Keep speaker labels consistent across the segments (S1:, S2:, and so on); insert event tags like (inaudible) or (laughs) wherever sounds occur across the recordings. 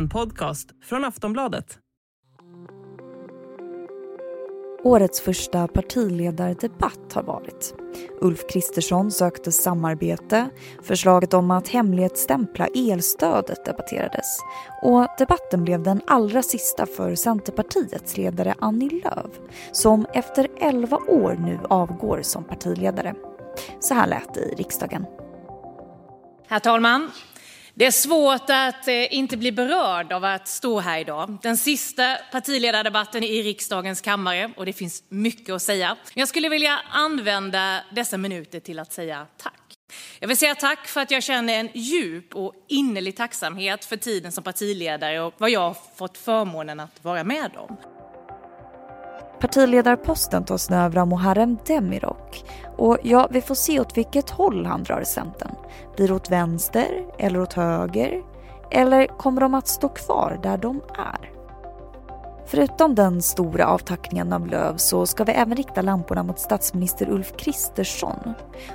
S1: en podcast från Aftonbladet.
S2: Årets första partiledardebatt har varit. Ulf Kristersson sökte samarbete, förslaget om att hemlighetsstämpla elstödet debatterades och debatten blev den allra sista för Centerpartiets ledare Annie Lööf som efter 11 år nu avgår som partiledare. Så här lät det i riksdagen.
S3: Herr talman! Det är svårt att eh, inte bli berörd av att stå här idag. Den sista partiledardebatten i riksdagens kammare och det finns mycket att säga. Jag skulle vilja använda dessa minuter till att säga tack. Jag vill säga tack för att jag känner en djup och innerlig tacksamhet för tiden som partiledare och vad jag har fått förmånen att vara med om.
S2: Partiledarposten tas nu över av Muharrem Demirok. Och ja, vi får se åt vilket håll han drar Centern. Blir det åt vänster eller åt höger? Eller kommer de att stå kvar där de är? Förutom den stora avtackningen av Löv så ska vi även rikta lamporna mot statsminister Ulf Kristersson.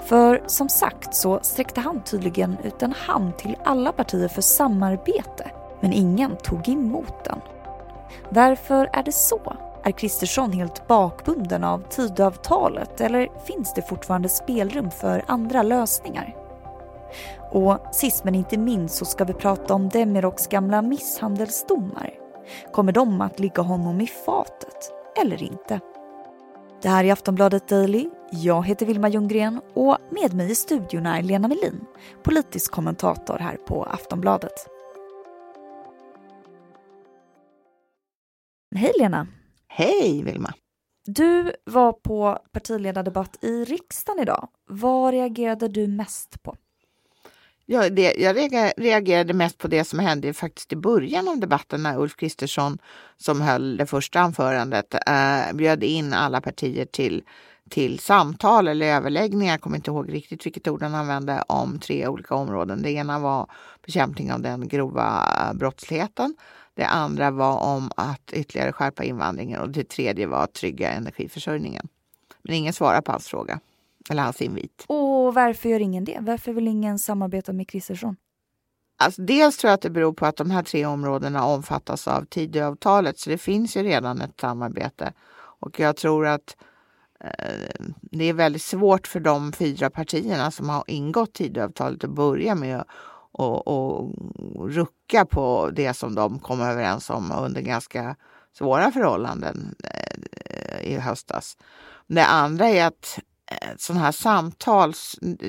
S2: För som sagt så sträckte han tydligen ut en hand till alla partier för samarbete, men ingen tog emot den. Varför är det så? Är Kristersson helt bakbunden av Tidöavtalet eller finns det fortfarande spelrum för andra lösningar? Och sist men inte minst så ska vi prata om Demiroks gamla misshandelsdomar. Kommer de att ligga honom i fatet eller inte? Det här är Aftonbladet Daily. Jag heter Vilma Ljunggren och med mig i studion är Lena Melin, politisk kommentator här på Aftonbladet. Hej Lena!
S4: Hej Vilma!
S2: Du var på partiledardebatt i riksdagen idag. Vad reagerade du mest på?
S4: Ja, det, jag reagerade mest på det som hände faktiskt i början av debatten när Ulf Kristersson, som höll det första anförandet, eh, bjöd in alla partier till, till samtal eller överläggningar, jag kommer inte ihåg riktigt vilket ord han använde, om tre olika områden. Det ena var bekämpning av den grova brottsligheten. Det andra var om att ytterligare skärpa invandringen och det tredje var att trygga energiförsörjningen. Men ingen svarar på hans fråga, eller hans invit.
S2: Och varför gör ingen det? Varför vill ingen samarbeta med Kristersson?
S4: Alltså, dels tror jag att det beror på att de här tre områdena omfattas av Tidöavtalet, så det finns ju redan ett samarbete. Och jag tror att eh, det är väldigt svårt för de fyra partierna som har ingått Tidöavtalet att börja med och, och rucka på det som de kom överens om under ganska svåra förhållanden eh, i höstas. Det andra är att eh, sådana här samtal,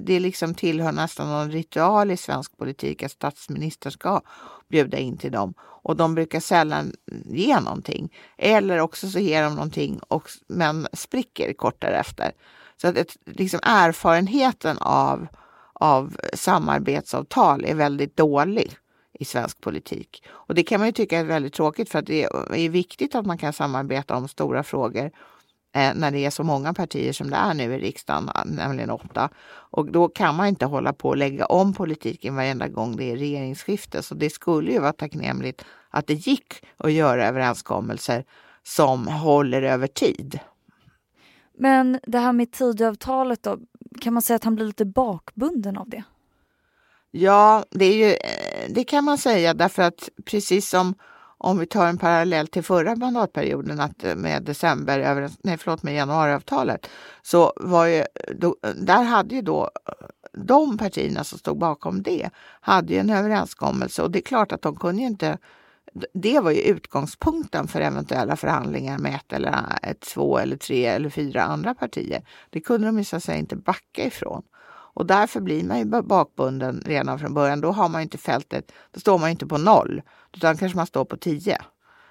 S4: det liksom tillhör nästan någon ritual i svensk politik att statsminister ska bjuda in till dem. Och de brukar sällan ge någonting. Eller också så ger de någonting och, men spricker kort därefter. Så att ett, liksom erfarenheten av av samarbetsavtal är väldigt dålig i svensk politik. Och det kan man ju tycka är väldigt tråkigt för att det är viktigt att man kan samarbeta om stora frågor eh, när det är så många partier som det är nu i riksdagen, nämligen åtta. Och då kan man inte hålla på och lägga om politiken varenda gång det är regeringsskifte. Så det skulle ju vara tacknämligt att det gick att göra överenskommelser som håller över tid.
S2: Men det här med Tidöavtalet då, kan man säga att han blir lite bakbunden av det?
S4: Ja, det, är ju, eh, det kan man säga därför att precis som om vi tar en parallell till förra mandatperioden att eh, med december, nej förlåt med januariavtalet, så var ju, då, där hade ju då eh, de partierna som stod bakom det hade ju en överenskommelse och det är klart att de kunde ju inte det var ju utgångspunkten för eventuella förhandlingar med ett eller ett, två eller tre eller fyra andra partier. Det kunde de ju så att säga inte backa ifrån. Och därför blir man ju bakbunden redan från början. Då har man inte fältet, då står man inte på noll, utan kanske man står på tio.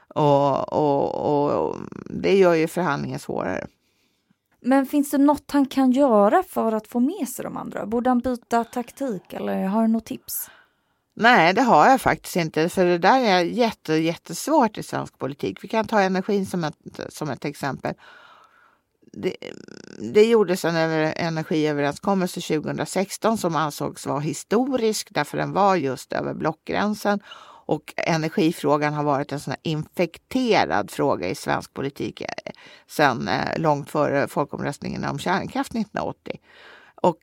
S4: Och, och, och det gör ju förhandlingen svårare.
S2: Men finns det något han kan göra för att få med sig de andra? Borde han byta taktik eller har du något tips?
S4: Nej, det har jag faktiskt inte. För det där är jätte, jättesvårt i svensk politik. Vi kan ta energin som ett, som ett exempel. Det, det gjordes en energiöverenskommelse 2016 som ansågs vara historisk därför den var just över blockgränsen. Och energifrågan har varit en sån infekterad fråga i svensk politik eh, sedan eh, långt före folkomröstningen om kärnkraft 1980. Och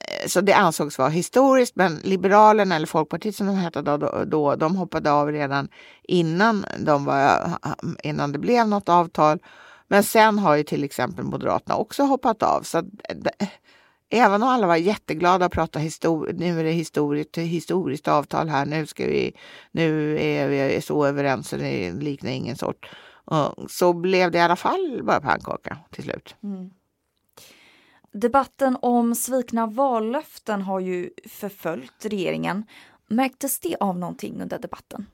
S4: Eh, så det ansågs vara historiskt, men Liberalerna eller Folkpartiet som de hette då, då, då, de hoppade av redan innan, de var, innan det blev något avtal. Men sen har ju till exempel Moderaterna också hoppat av. Så eh, även om alla var jätteglada och pratade histori- nu är det historiskt, historiskt avtal här, nu, ska vi, nu är vi så överens så det liknar ingen sort. Så blev det i alla fall bara pannkaka till slut. Mm.
S2: Debatten om svikna vallöften har ju förföljt regeringen. Märktes det av någonting under debatten?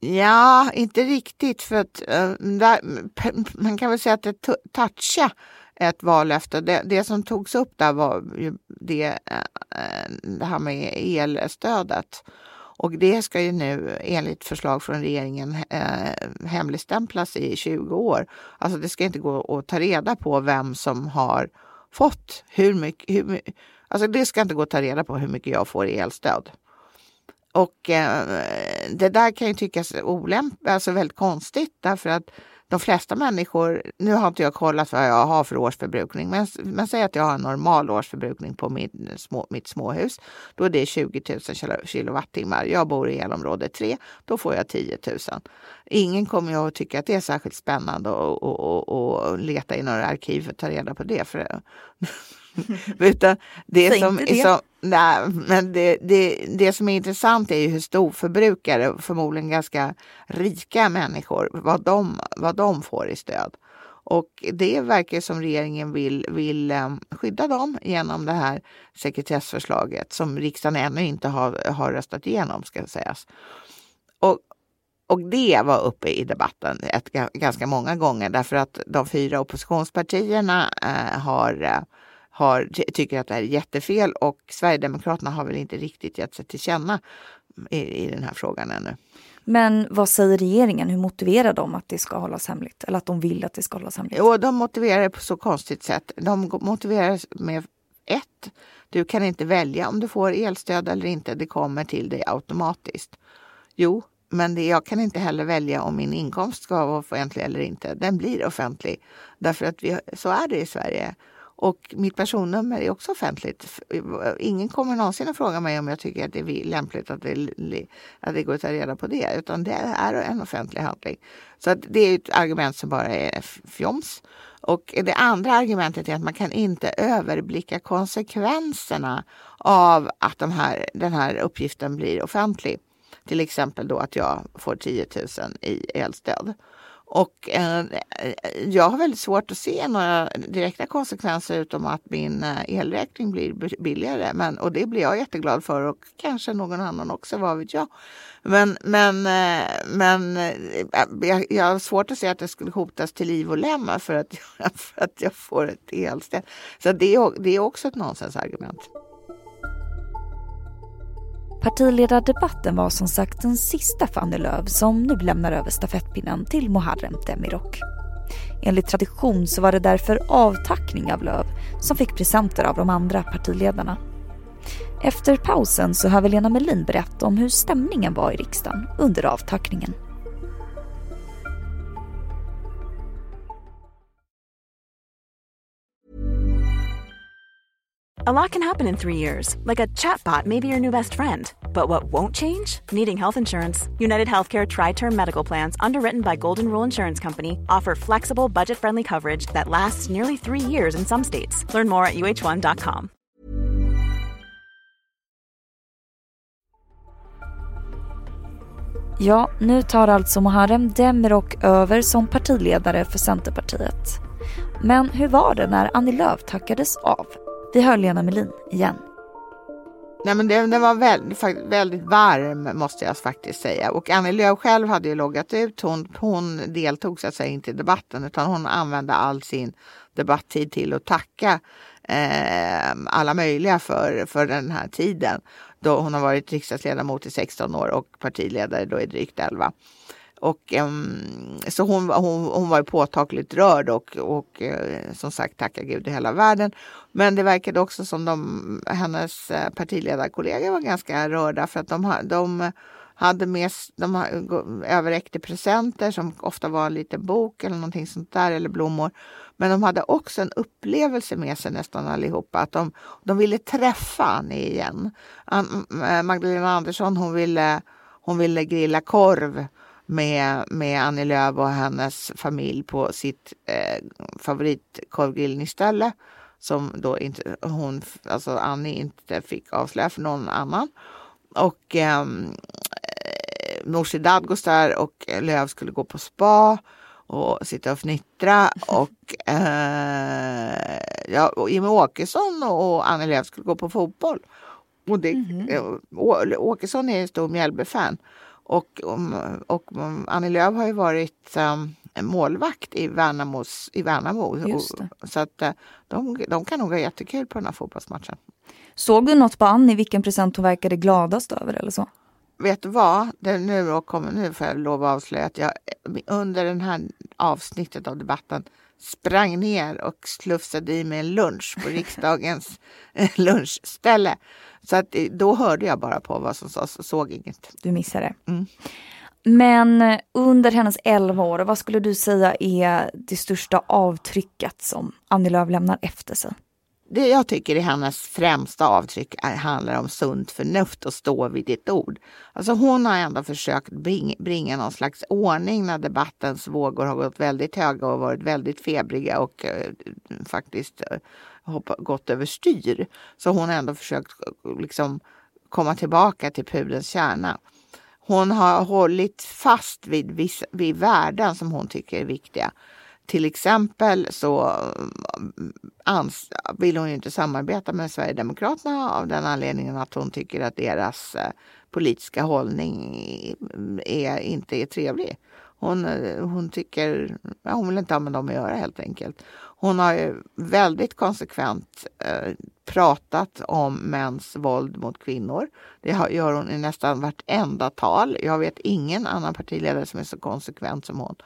S4: Ja, inte riktigt för att eh, där, man kan väl säga att det touchade ett vallöfte. Det, det som togs upp där var ju det, eh, eh, det här med elstödet. Och det ska ju nu enligt förslag från regeringen eh, hemligstämplas i 20 år. Alltså det ska inte gå att ta reda på vem som har fått hur mycket. Hur, alltså det ska inte gå att ta reda på hur mycket jag får i elstöd. Och eh, det där kan ju tyckas olämpligt, alltså väldigt konstigt därför att de flesta människor, nu har inte jag kollat vad jag har för årsförbrukning, men, men säg att jag har en normal årsförbrukning på min, små, mitt småhus. Då är det 20 000 kilowattimmar. Jag bor i elområde 3, då får jag 10 000. Ingen kommer att tycka att det är särskilt spännande att leta i några arkiv för att ta reda på det. För (laughs) Utan det som, det. som nej, men det, det, det som är intressant är ju hur storförbrukare, förmodligen ganska rika människor, vad de, vad de får i stöd. Och det verkar som regeringen vill, vill um, skydda dem genom det här sekretessförslaget som riksdagen ännu inte har, har röstat igenom ska sägas. Och, och det var uppe i debatten ett, ganska många gånger därför att de fyra oppositionspartierna uh, har uh, har, tycker att det här är jättefel och Sverigedemokraterna har väl inte riktigt gett sig till känna i, i den här frågan ännu.
S2: Men vad säger regeringen? Hur motiverar de att det ska hållas hemligt? Eller att de vill att det ska hållas hemligt?
S4: Jo, de motiverar det på så konstigt sätt. De motiverar med ett, du kan inte välja om du får elstöd eller inte. Det kommer till dig automatiskt. Jo, men det, jag kan inte heller välja om min inkomst ska vara offentlig eller inte. Den blir offentlig. Därför att vi, så är det i Sverige. Och mitt personnummer är också offentligt. Ingen kommer någonsin att fråga mig om jag tycker att det är lämpligt att det, att det går att ta reda på det. Utan det är en offentlig handling. Så att det är ett argument som bara är fjoms. Och det andra argumentet är att man kan inte överblicka konsekvenserna av att de här, den här uppgiften blir offentlig. Till exempel då att jag får 10 000 i elstöd. Och eh, eh, jag har väldigt svårt att se några direkta konsekvenser utom att min eh, elräkning blir billigare. Men, och det blir jag jätteglad för och kanske någon annan också, vad vet jag. Men, men, eh, men eh, jag, jag har svårt att se att det skulle hotas till liv och lem för att, (laughs) för att jag får ett elstöd. Så det är, det är också ett nonsensargument.
S2: Partiledardebatten var som sagt den sista för Annie Lööf som nu lämnar över stafettpinnen till Muharrem Demirok. Enligt tradition så var det därför avtackning av Lööf som fick presenter av de andra partiledarna. Efter pausen så hör vi Lena Melin berätta om hur stämningen var i riksdagen under avtackningen.
S5: A lot can happen in three years, like a chatbot may be your new best friend. But what won't change? Needing health insurance. United Healthcare Tri Term Medical Plans, underwritten by Golden Rule Insurance Company, offer flexible, budget friendly coverage that lasts nearly three years in some states. Learn more at uh1.com.
S2: Ja, nu tar alltså Muharrem Demirok över som partiledare för Centerpartiet. Men hur var det när Annie Lööf tackades av? Vi hör Lena Melin igen.
S4: Nej, men den, den var väldigt, väldigt varm måste jag faktiskt säga. Och Annie Lööf själv hade ju loggat ut. Hon, hon deltog så att säga inte i debatten utan hon använde all sin debatttid till att tacka eh, alla möjliga för, för den här tiden. Då hon har varit riksdagsledamot i 16 år och partiledare då i drygt 11. Och, um, så hon, hon, hon var påtagligt rörd och, och uh, som sagt tacka gud i hela världen. Men det verkade också som de, hennes eh, partiledarkollegor var ganska rörda för att de, de hade med, de överräckte presenter som ofta var en liten bok eller någonting sånt där eller blommor. Men de hade också en upplevelse med sig nästan allihopa. Att de, de ville träffa Annie igen. Magdalena Andersson hon ville, hon ville grilla korv med, med Annie Lööf och hennes familj på sitt eh, favoritkorvgrillningsställe som då inte hon, alltså Annie inte fick avslöja för någon annan. Och ehm, eh, Nooshi Dadgostar och Lööf skulle gå på spa och sitta och fnittra (laughs) och, eh, ja, och Åkesson och Annie Lööf skulle gå på fotboll. Och det, mm -hmm. Åkesson är en stor Mjällby-fan och, och, och Annie Lööf har ju varit um, målvakt i, Värnamos, i Värnamo. Så att uh, de, de kan nog ha jättekul på den här fotbollsmatchen.
S2: Såg du något på Annie, vilken present hon verkade gladast över eller så?
S4: Vet du vad? Det nu, kommer, nu får jag lov att avslöja att jag under det här avsnittet av debatten sprang ner och slufsade i mig en lunch på (laughs) riksdagens lunchställe. Så att eh, då hörde jag bara på vad som sades och såg inget.
S2: Du missade. Mm. Men eh, under hennes 11 år, vad skulle du säga är det största avtrycket som Annie Lööf lämnar efter sig?
S4: Det jag tycker är hennes främsta avtryck är, handlar om sunt förnuft och stå vid ditt ord. Alltså hon har ändå försökt bring, bringa någon slags ordning när debattens vågor har gått väldigt höga och varit väldigt febriga och eh, faktiskt eh, hoppa, gått överstyr. Så hon har ändå försökt eh, liksom komma tillbaka till pudelns kärna. Hon har hållit fast vid, vid värden som hon tycker är viktiga. Till exempel så eh, ans vill hon inte samarbeta med Sverigedemokraterna av den anledningen att hon tycker att deras eh, politiska hållning är, inte är trevlig. Hon, eh, hon tycker, ja, hon vill inte ha med dem att göra helt enkelt. Hon har ju väldigt konsekvent eh, pratat om mäns våld mot kvinnor. Det gör hon i nästan vartenda tal. Jag vet ingen annan partiledare som är så konsekvent som hon.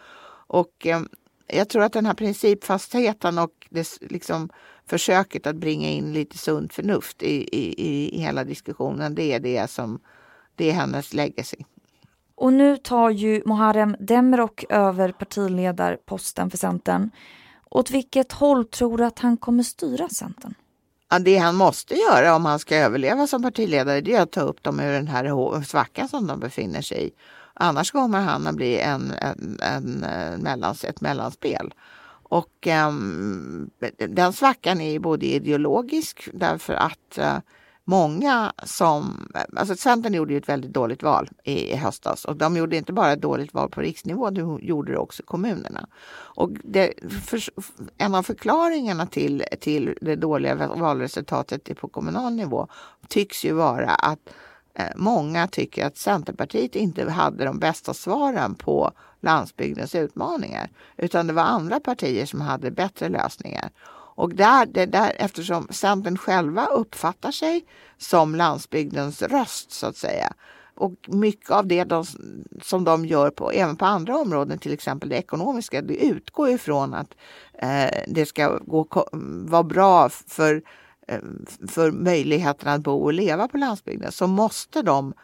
S4: Och eh, jag tror att den här principfastheten och det, liksom, försöket att bringa in lite sunt förnuft i, i, i hela diskussionen, det är det som det är hennes legacy.
S2: Och nu tar ju Muharrem Demirok över partiledarposten för Centern. Åt vilket håll tror du att han kommer styra Centern?
S4: Ja, det han måste göra om han ska överleva som partiledare det är att ta upp dem ur den här svackan som de befinner sig i. Annars kommer han att bli en, en, en, en mellans, ett mellanspel. Och um, den svackan är både ideologisk därför att uh, många som... Eh, alltså Centern gjorde ju ett väldigt dåligt val i, i höstas och de gjorde inte bara ett dåligt val på riksnivå, de gjorde det också kommunerna. Och det, för, en av förklaringarna till, till det dåliga valresultatet på kommunal nivå tycks ju vara att Eh, många tycker att Centerpartiet inte hade de bästa svaren på landsbygdens utmaningar. Utan det var andra partier som hade bättre lösningar. Och där, det där, eftersom Centern själva uppfattar sig som landsbygdens röst så att säga. Och mycket av det de, som de gör på, även på andra områden, till exempel det ekonomiska, det utgår ifrån att eh, det ska gå, vara bra för Eh, för möjligheten att bo och leva på landsbygden så måste de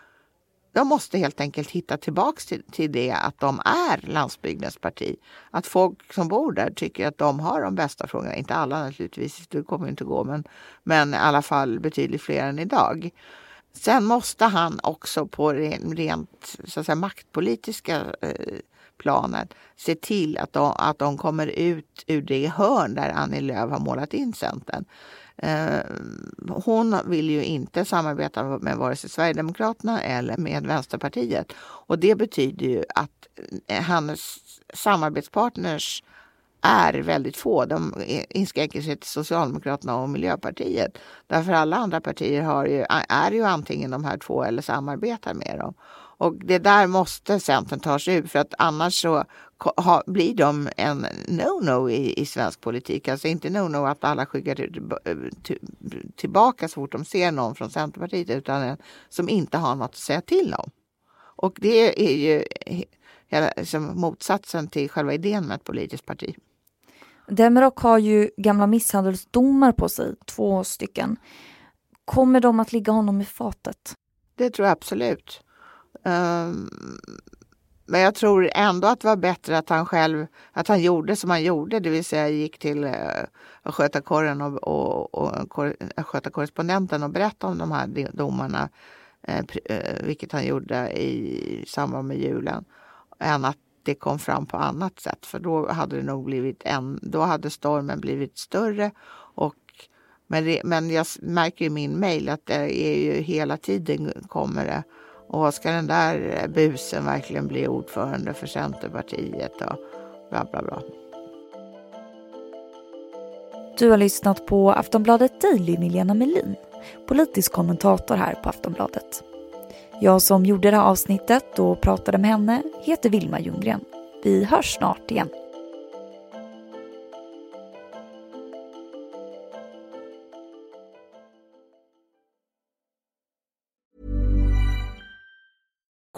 S4: de måste helt enkelt hitta tillbaks till, till det att de är landsbygdens parti. Att folk som bor där tycker att de har de bästa frågorna. Inte alla naturligtvis, det kommer inte gå, men, men i alla fall betydligt fler än idag. Sen måste han också på rent så att säga, maktpolitiska eh, planet se till att de, att de kommer ut ur det hörn där Annie Lööf har målat in Centern. Eh, hon vill ju inte samarbeta med vare sig Sverigedemokraterna eller med Vänsterpartiet. Och det betyder ju att eh, hennes samarbetspartners är väldigt få. De inskränker sig till Socialdemokraterna och Miljöpartiet. Därför alla andra partier har ju, är ju antingen de här två eller samarbetar med dem. Och det där måste Centern ta sig ur för att annars så ha, blir de en no-no i, i svensk politik. Alltså inte no-no att alla skickar till, till, tillbaka så fort de ser någon från Centerpartiet utan en som inte har något att säga till om. Och det är ju liksom, motsatsen till själva idén med ett politiskt parti.
S2: Demirok har ju gamla misshandelsdomar på sig, två stycken. Kommer de att ligga honom i fatet?
S4: Det tror jag absolut. Um, men jag tror ändå att det var bättre att han själv, att han gjorde som han gjorde, det vill säga gick till eh, uh, Östgötakorren och, och, och Östgötakorrespondenten eh, och berättade om de här domarna, eh, eh, vilket han gjorde i samband med julen, än att det kom fram på annat sätt. För då hade det nog blivit en, då hade stormen blivit större. Och, men, det, men jag märker i min mejl att det är ju hela tiden kommer det och ska den där eh, busen verkligen bli ordförande för Centerpartiet och bla bla bla.
S2: Du har lyssnat på Aftonbladet Daily med Lena Melin, politisk kommentator här på Aftonbladet. Jag som gjorde det här avsnittet och pratade med henne heter Vilma Ljunggren. Vi hörs snart igen.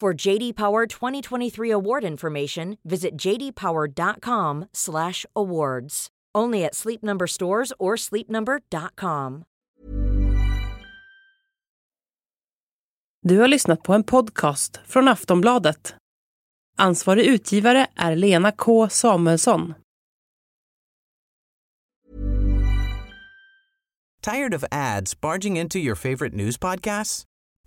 S6: For JD Power 2023 award information, visit jdpower.com/awards. Only at Sleep Number stores or sleepnumber.com.
S1: Du har lyssnat på en podcast från Aftonbladet. Ansvarig utgivare är Lena K Samuelsson.
S7: Tired of ads barging into your favorite news podcasts?